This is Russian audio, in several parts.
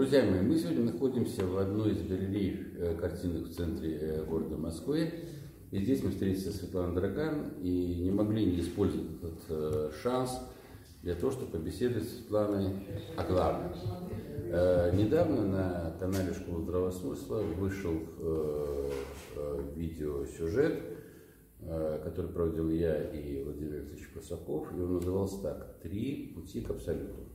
Друзья мои, мы сегодня находимся в одной из галерей э, картинных в центре э, города Москвы. И здесь мы встретились с Светланой Драган и не могли не использовать этот э, шанс для того, чтобы побеседовать с Светланой о главном. Недавно на канале Школа здравого смысла вышел видеосюжет, который проводил я и Владимир Алексеевич Косаков, и он назывался так «Три пути к абсолюту».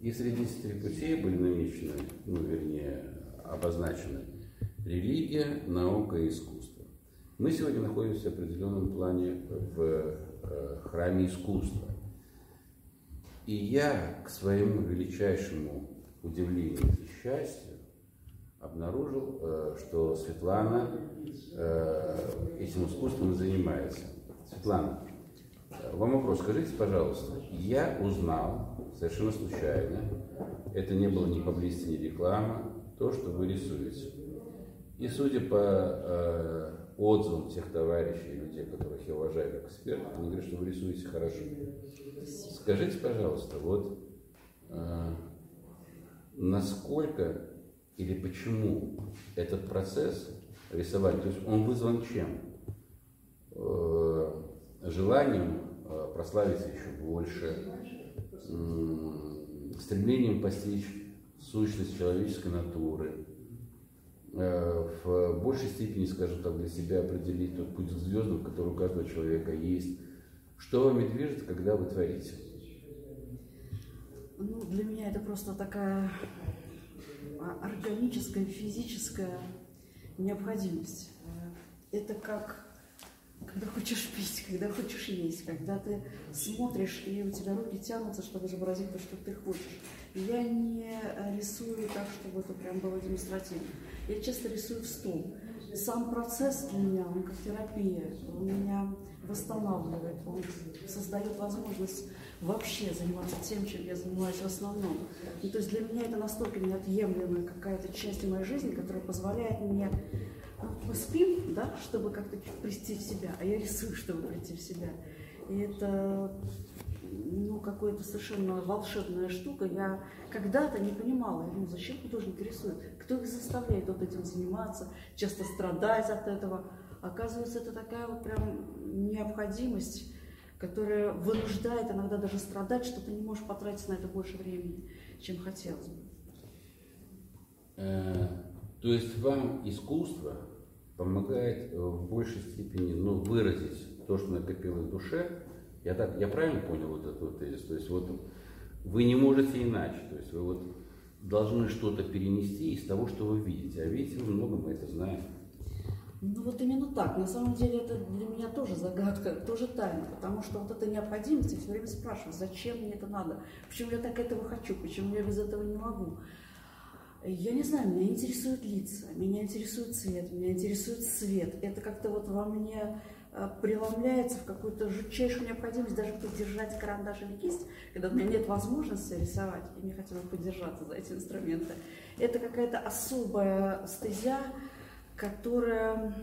И среди этих путей были намечены, ну, вернее, обозначены религия, наука и искусство. Мы сегодня находимся в определенном плане в э, храме искусства. И я, к своему величайшему удивлению и счастью, обнаружил, э, что Светлана э, этим искусством занимается. Светлана, вам вопрос, скажите, пожалуйста, я узнал совершенно случайно, это не было ни поблизости, ни реклама, то, что вы рисуете. И судя по э, отзывам тех товарищей, людей, которых я уважаю как экспертов, они говорят, что вы рисуете хорошо. Скажите, пожалуйста, вот э, насколько или почему этот процесс рисования, то есть он вызван чем? Э, желанием прославиться еще больше, стремлением постичь сущность человеческой натуры, э, в большей степени, скажем так, для себя определить тот путь к звездам, который у каждого человека есть. Что вами движет, когда вы творите? Ну, для меня это просто такая а, органическая, физическая необходимость. Э, это как когда хочешь пить, когда хочешь есть, когда ты смотришь, и у тебя руки тянутся, чтобы изобразить то, что ты хочешь. Я не рисую так, чтобы это прям было демонстративно. Я часто рисую в стол. Сам процесс для меня, он как терапия, он меня восстанавливает, он создает возможность вообще заниматься тем, чем я занимаюсь в основном. И то есть для меня это настолько неотъемлемая какая-то часть моей жизни, которая позволяет мне мы спим, да, чтобы как-то прийти в себя, а я рисую, чтобы прийти в себя. И это ну, какая-то совершенно волшебная штука. Я когда-то не понимала, ну, зачем художник рисует, кто их заставляет вот этим заниматься, часто страдать от этого. Оказывается, это такая вот прям необходимость, которая вынуждает иногда даже страдать, что ты не можешь потратить на это больше времени, чем хотелось бы. Э, то есть вам искусство помогает э, в большей степени ну, выразить то, что накопилось в душе. Я, так, я правильно понял вот этот вот тезис? То есть вот вы не можете иначе. То есть вы вот должны что-то перенести из того, что вы видите. А видите вы много, мы это знаем. Ну вот именно так. На самом деле это для меня тоже загадка, тоже тайна, потому что вот эта необходимость, я все время спрашиваю, зачем мне это надо, почему я так этого хочу, почему я без этого не могу. Я не знаю, меня интересуют лица, меня интересует цвет, меня интересует свет. Это как-то вот во мне э, преломляется в какую-то жутчайшую необходимость даже поддержать карандаш или кисть, когда у меня нет возможности рисовать, и мне хотелось поддержаться за эти инструменты. Это какая-то особая стезя, которая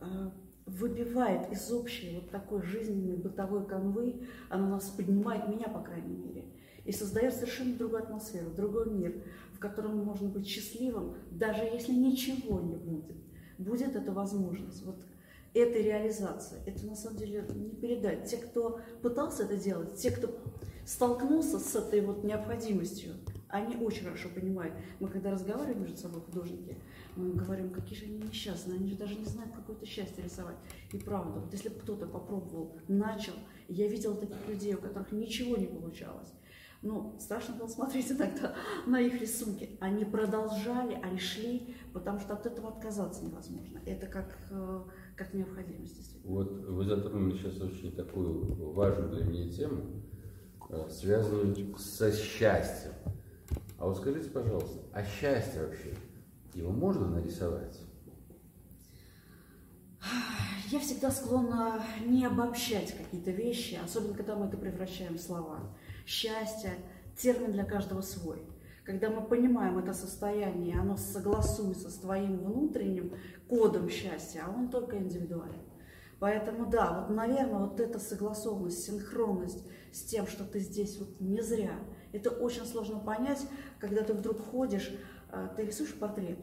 э, выбивает из общей вот такой жизненной бытовой канвы, она нас поднимает, меня, по крайней мере, и создает совершенно другую атмосферу, другой мир, котором можно быть счастливым, даже если ничего не будет. Будет эта возможность. Вот этой реализации. Это на самом деле не передать. Те, кто пытался это делать, те, кто столкнулся с этой вот необходимостью, они очень хорошо понимают. Мы когда разговариваем между собой, художники, мы говорим, какие же они несчастные, они же даже не знают, какое это счастье рисовать. И правда, вот если бы кто-то попробовал, начал, я видела таких людей, у которых ничего не получалось, ну, страшно было смотреть иногда на их рисунки. Они продолжали, они шли, потому что от этого отказаться невозможно. Это как, э, как необходимость, действительно. Вот вы затронули сейчас очень такую важную для меня тему, э, связанную со счастьем. А вот скажите, пожалуйста, а счастье вообще, его можно нарисовать? Я всегда склонна не обобщать какие-то вещи, особенно когда мы это превращаем в слова счастье, термин для каждого свой. Когда мы понимаем это состояние, оно согласуется с твоим внутренним кодом счастья, а он только индивидуален. Поэтому да, вот, наверное, вот эта согласованность, синхронность с тем, что ты здесь вот не зря, Это очень сложно понять, когда ты вдруг ходишь, а, ты рисуешь портрет,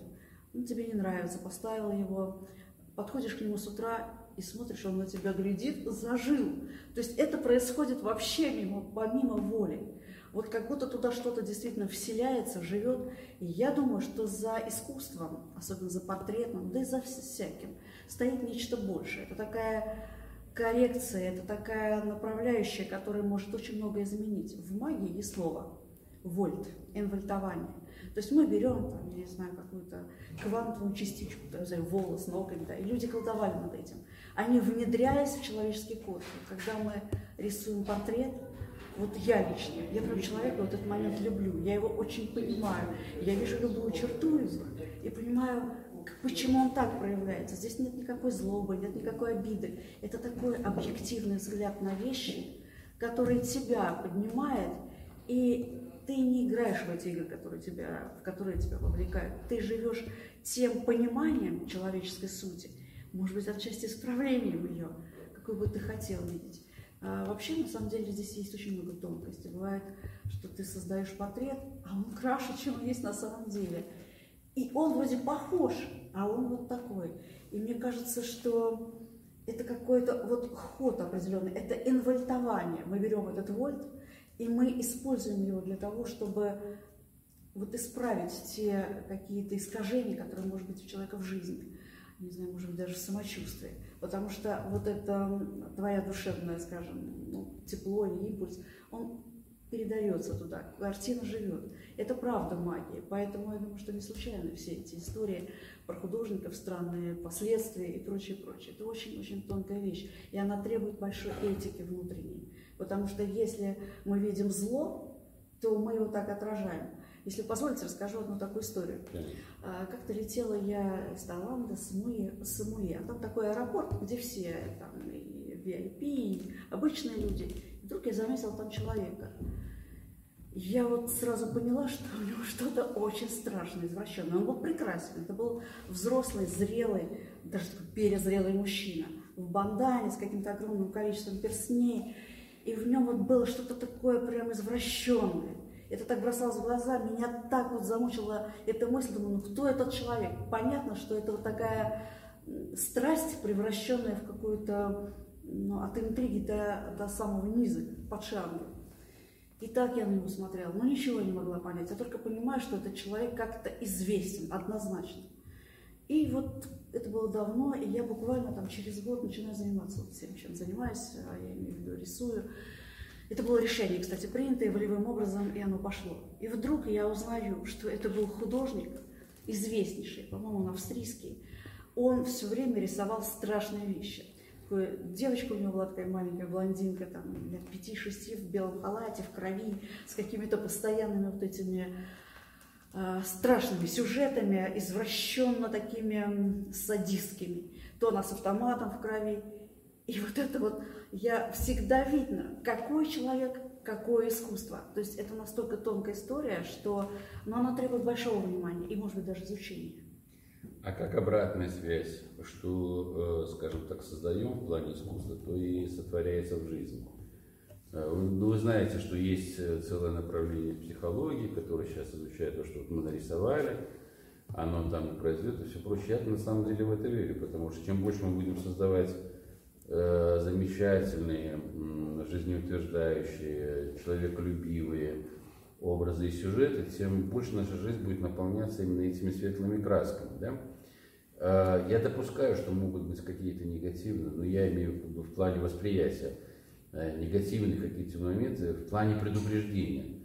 ну, тебе не нравится, поставил его, подходишь к нему с утра и смотришь, он на тебя глядит, зажил. То есть это происходит вообще мимо, помимо воли. Вот как будто туда что-то действительно вселяется, живет. И я думаю, что за искусством, особенно за портретом, да и за всяким, стоит нечто большее. Это такая коррекция, это такая направляющая, которая может очень многое изменить. В магии есть слово вольт, инвольтование. То есть мы берем, там, я не знаю, какую-то квантовую частичку, там, знаю, волос, ноготь, да, и люди колдовали над этим. Они внедрялись в человеческий код. Когда мы рисуем портрет, вот я лично, я прям человека в этот момент люблю, я его очень понимаю, я вижу любую черту его и понимаю, почему он так проявляется. Здесь нет никакой злобы, нет никакой обиды. Это такой объективный взгляд на вещи, который тебя поднимает, и ты не играешь в эти игры, которые тебя, в которые тебя вовлекают. Ты живешь тем пониманием человеческой сути, может быть, отчасти исправлением ее, какой бы ты хотел видеть. А вообще, на самом деле, здесь есть очень много тонкостей. Бывает, что ты создаешь портрет, а он краше, чем он есть на самом деле. И он вроде похож, а он вот такой. И мне кажется, что это какой-то вот ход определенный, это инвольтование. Мы берем этот вольт, и мы используем его для того, чтобы вот исправить те какие-то искажения, которые, может быть, у человека в жизни, не знаю, может быть, даже в самочувствии. Потому что вот это твоя душевная, скажем, ну, тепло или импульс, он передается туда, картина живет. Это правда магия, поэтому я думаю, что не случайно все эти истории про художников, странные последствия и прочее, прочее. Это очень-очень тонкая вещь, и она требует большой этики внутренней. Потому что если мы видим зло, то мы его так отражаем. Если позволите, расскажу одну такую историю. А, как-то летела я из Таиланда с Муи, с Муи, а там такой аэропорт, где все там и VIP, и обычные люди. И вдруг я заметила там человека. Я вот сразу поняла, что у него что-то очень страшное, извращенное. Он был прекрасен. Это был взрослый, зрелый, даже перезрелый мужчина в бандане с каким-то огромным количеством персней. И в нем вот было что-то такое прям извращенное. Это так бросалось в глаза, меня так вот замучила эта мысль, думаю, ну кто этот человек? Понятно, что это вот такая страсть, превращенная в какую-то, ну, от интриги до, до самого низа, под шармом. И так я на него смотрела, но ничего не могла понять. Я только понимаю, что этот человек как-то известен, однозначно. И вот это было давно, и я буквально там через год начинаю заниматься вот всем, чем занимаюсь, а я имею в виду рисую. Это было решение, кстати, принятое волевым образом, и оно пошло. И вдруг я узнаю, что это был художник, известнейший, по-моему, он австрийский. Он все время рисовал страшные вещи. Такое, девочка у него была такая маленькая блондинка, там, лет пяти-шести, в белом халате, в крови, с какими-то постоянными вот этими э, страшными сюжетами, извращенно такими садистскими. То она с автоматом в крови. И вот это вот я всегда видно, какой человек, какое искусство. То есть это настолько тонкая история, что но она требует большого внимания и, может быть, даже изучения. А как обратная связь, что, э, скажем так, создаем в плане искусства, то и сотворяется в жизни? Э, ну, вы знаете, что есть э, целое направление психологии, которое сейчас изучает то, что мы нарисовали, оно там произойдет и все прочее. Я на самом деле в это верю, потому что чем больше мы будем создавать замечательные, жизнеутверждающие, человеколюбивые образы и сюжеты, тем больше наша жизнь будет наполняться именно этими светлыми красками. Да? Э, я допускаю, что могут быть какие-то негативные, но я имею в виду в плане восприятия э, негативные какие-то моменты, в плане предупреждения.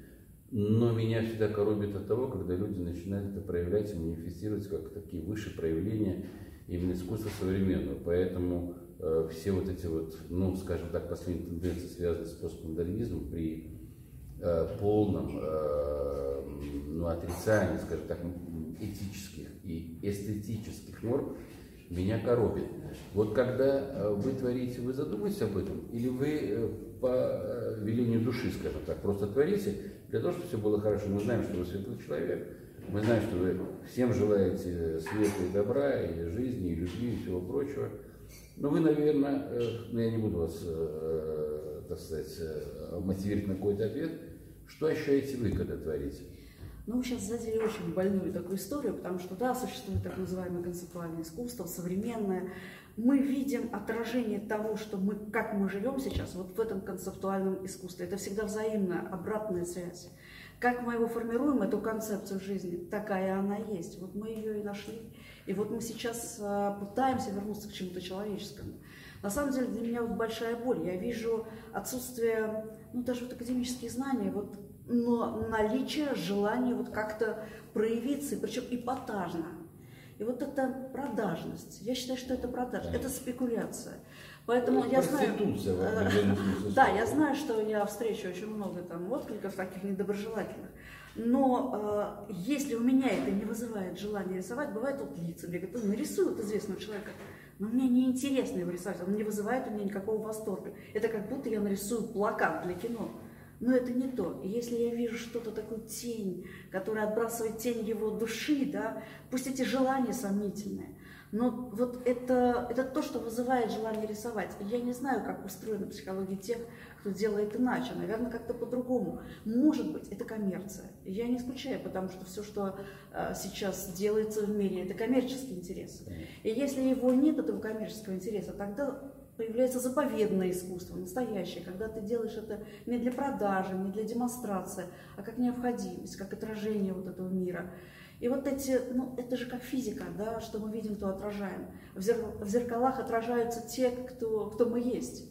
Но меня всегда коробит от того, когда люди начинают это проявлять и манифестировать как такие высшие проявления именно искусства современного. Поэтому Э, все вот эти вот, ну, скажем так, последние тенденции, связанные с постмодернизмом, при полном э, ну, отрицании, скажем так, этических и эстетических норм, меня коробит. Вот когда э, вы творите, вы задумаетесь об этом, или вы э, по велению души, скажем так, просто творите, для того, чтобы все было хорошо. Мы знаем, что вы светлый человек, мы знаем, что вы всем желаете света и добра, и жизни, и любви, и всего прочего. Но вы, наверное, э, ну я не буду вас, э, так сказать, э, мотивировать на какой-то ответ, Что ощущаете вы, когда творите? Ну, вы сейчас задели очень больную такую историю, потому что, да, существует так называемое концептуальное искусство, современное. Мы видим отражение того, что мы, как мы живем сейчас, вот в этом концептуальном искусстве. Это всегда взаимная, обратная связь. Как мы его формируем, эту концепцию жизни, такая она есть. Вот мы ее и нашли. И вот мы сейчас а, пытаемся вернуться к чему-то человеческому. На самом деле для меня вот большая боль. Я вижу отсутствие, ну даже вот академические знания, вот но наличие желания вот как-то проявиться, причем эпатажно. И вот эта продажность, я считаю, что это продажа, да. это спекуляция. Поэтому это я знаю, да, я знаю, что я встречу очень много там откликов таких недоброжелательных. Но э, если у меня это не вызывает желания рисовать, бывает вот лица, мне говорят, ну, нарисуй вот известного человека, но мне неинтересно его рисовать, он не вызывает у меня никакого восторга. Это как будто я нарисую плакат для кино. Но это не то. Если я вижу что-то, такую тень, которая отбрасывает тень его души, да, пусть эти желания сомнительные, но вот это, это то, что вызывает желание рисовать. Я не знаю, как устроена психология тех, кто делает иначе. Наверное, как-то по-другому. Может быть, это коммерция. Я не исключаю, потому что все, что э, сейчас делается в мире, это коммерческий интерес. И если его нет, этого коммерческого интереса, тогда появляется заповедное искусство, настоящее, когда ты делаешь это не для продажи, не для демонстрации, а как необходимость, как отражение вот этого мира. И вот эти, ну, это же как физика, да, что мы видим, то отражаем. В, зер, в зеркалах отражаются те, кто, кто мы есть.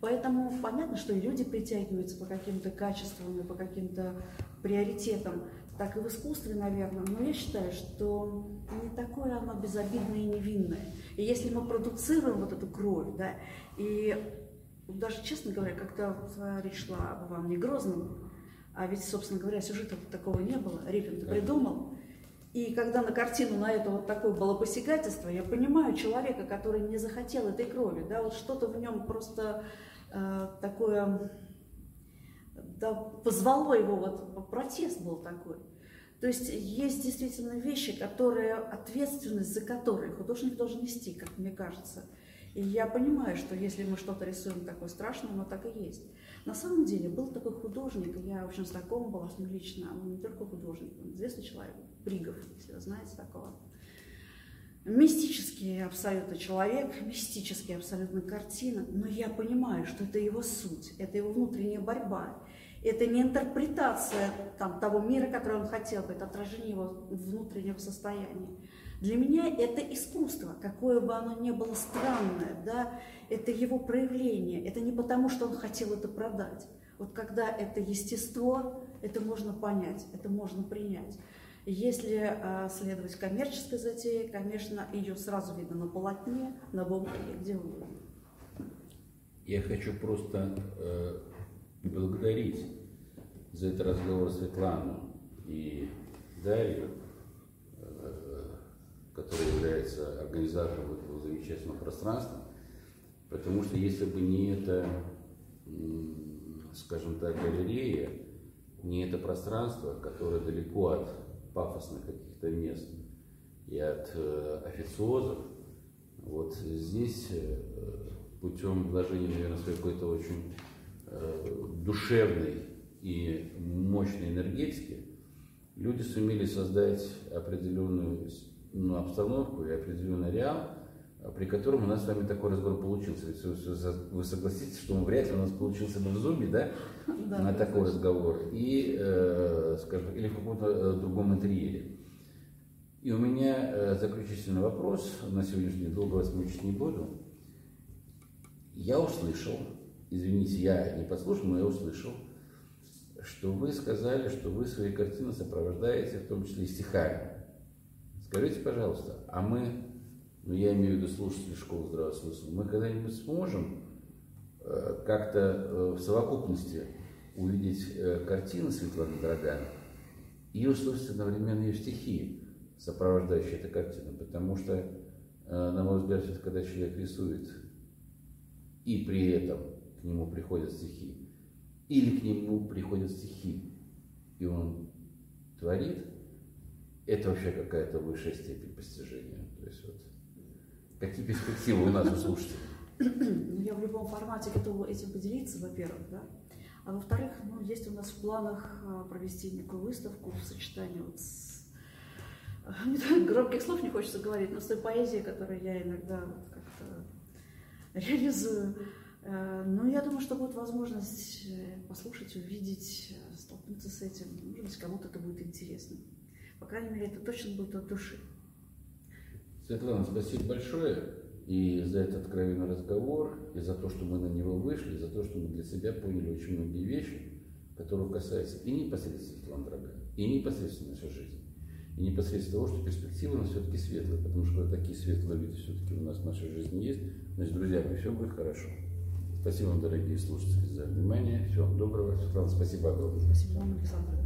Поэтому понятно, что и люди притягиваются по каким-то качествам и по каким-то приоритетам, так и в искусстве, наверное. Но я считаю, что не такое оно безобидное и невинное. И если мы продуцируем вот эту кровь, да, и даже, честно говоря, как-то речь шла об Иване Грозном, а ведь, собственно говоря, сюжета такого не было, Репин-то придумал. И когда на картину на это вот такое было посягательство, я понимаю человека, который не захотел этой крови, да, вот что-то в нем просто э, такое, да, позвало его, вот протест был такой. То есть есть действительно вещи, которые, ответственность за которые художник должен нести, как мне кажется. И я понимаю, что если мы что-то рисуем такое страшное, оно так и есть. На самом деле был такой художник, я очень знакома была с ним лично, он не только художник, он известный человек, Бригов, если вы знаете такого. Мистический абсолютно человек, мистический абсолютно картина, но я понимаю, что это его суть, это его внутренняя борьба. Это не интерпретация там, того мира, который он хотел бы, это отражение его внутреннего состояния. Для меня это искусство, какое бы оно ни было странное, да, это его проявление. Это не потому, что он хотел это продать. Вот когда это естество, это можно понять, это можно принять. Если э, следовать коммерческой затее, конечно, ее сразу видно на полотне, на бумаге, где угодно. Я хочу просто э, поблагодарить за этот разговор Светлану и Дарью, э, который является организатором этого замечательного пространства, потому что если бы не это, скажем так, галерея, не это пространство, которое далеко от пафосных каких-то мест и от э, официозов, вот здесь э, путем вложения, наверное, своей какой-то очень Э, душевной и мощной энергетики, люди сумели создать определенную ну, обстановку и определенный реал, при котором у нас с вами такой разговор получился. Ведь вы согласитесь, что он вряд ли у нас получился бы в зуме, да, да на такой точно. разговор, и, э, скажем, или в каком-то э, другом интерьере. И у меня э, заключительный вопрос, на сегодняшний день долго вас мучить не буду. Я услышал, извините, я не подслушал, но я услышал, что вы сказали, что вы свои картины сопровождаете, в том числе и стихами. Скажите, пожалуйста, а мы, ну я имею в виду слушатели школы здравого смысла, мы когда-нибудь сможем э, как-то э, в совокупности увидеть э, картины Светланы Драган и услышать одновременно ее стихи, сопровождающие эту картину, потому что, на мой взгляд, когда человек рисует и при этом к нему приходят стихи, или к нему приходят стихи, и он творит, это вообще какая-то высшая степень постижения. То есть вот, какие перспективы у нас у слушателей? Ну, я в любом формате готова этим поделиться, во-первых, да. А во-вторых, ну, есть у нас в планах а, провести некую выставку в сочетании вот с громких слов не хочется говорить, но с той поэзией, которую я иногда вот как-то реализую. Э, но я думаю, что будет возможность э, послушать, увидеть, э, столкнуться с этим. Может быть, кому-то это будет интересно. По крайней мере, это точно будет от души. Светлана, спасибо большое и за этот откровенный разговор, и за то, что мы на него вышли, и за то, что мы для себя поняли очень многие вещи, которые касаются и непосредственно Светланы дорогая, и непосредственно нашей жизни, и непосредственно того, что перспективы у нас все-таки светлые, потому что такие светлые виды все-таки у нас в нашей жизни есть. Значит, друзья все будет хорошо. Спасибо вам, дорогие слушатели, за внимание. Всего доброго. Светлана, спасибо огромное. Спасибо вам, Александр.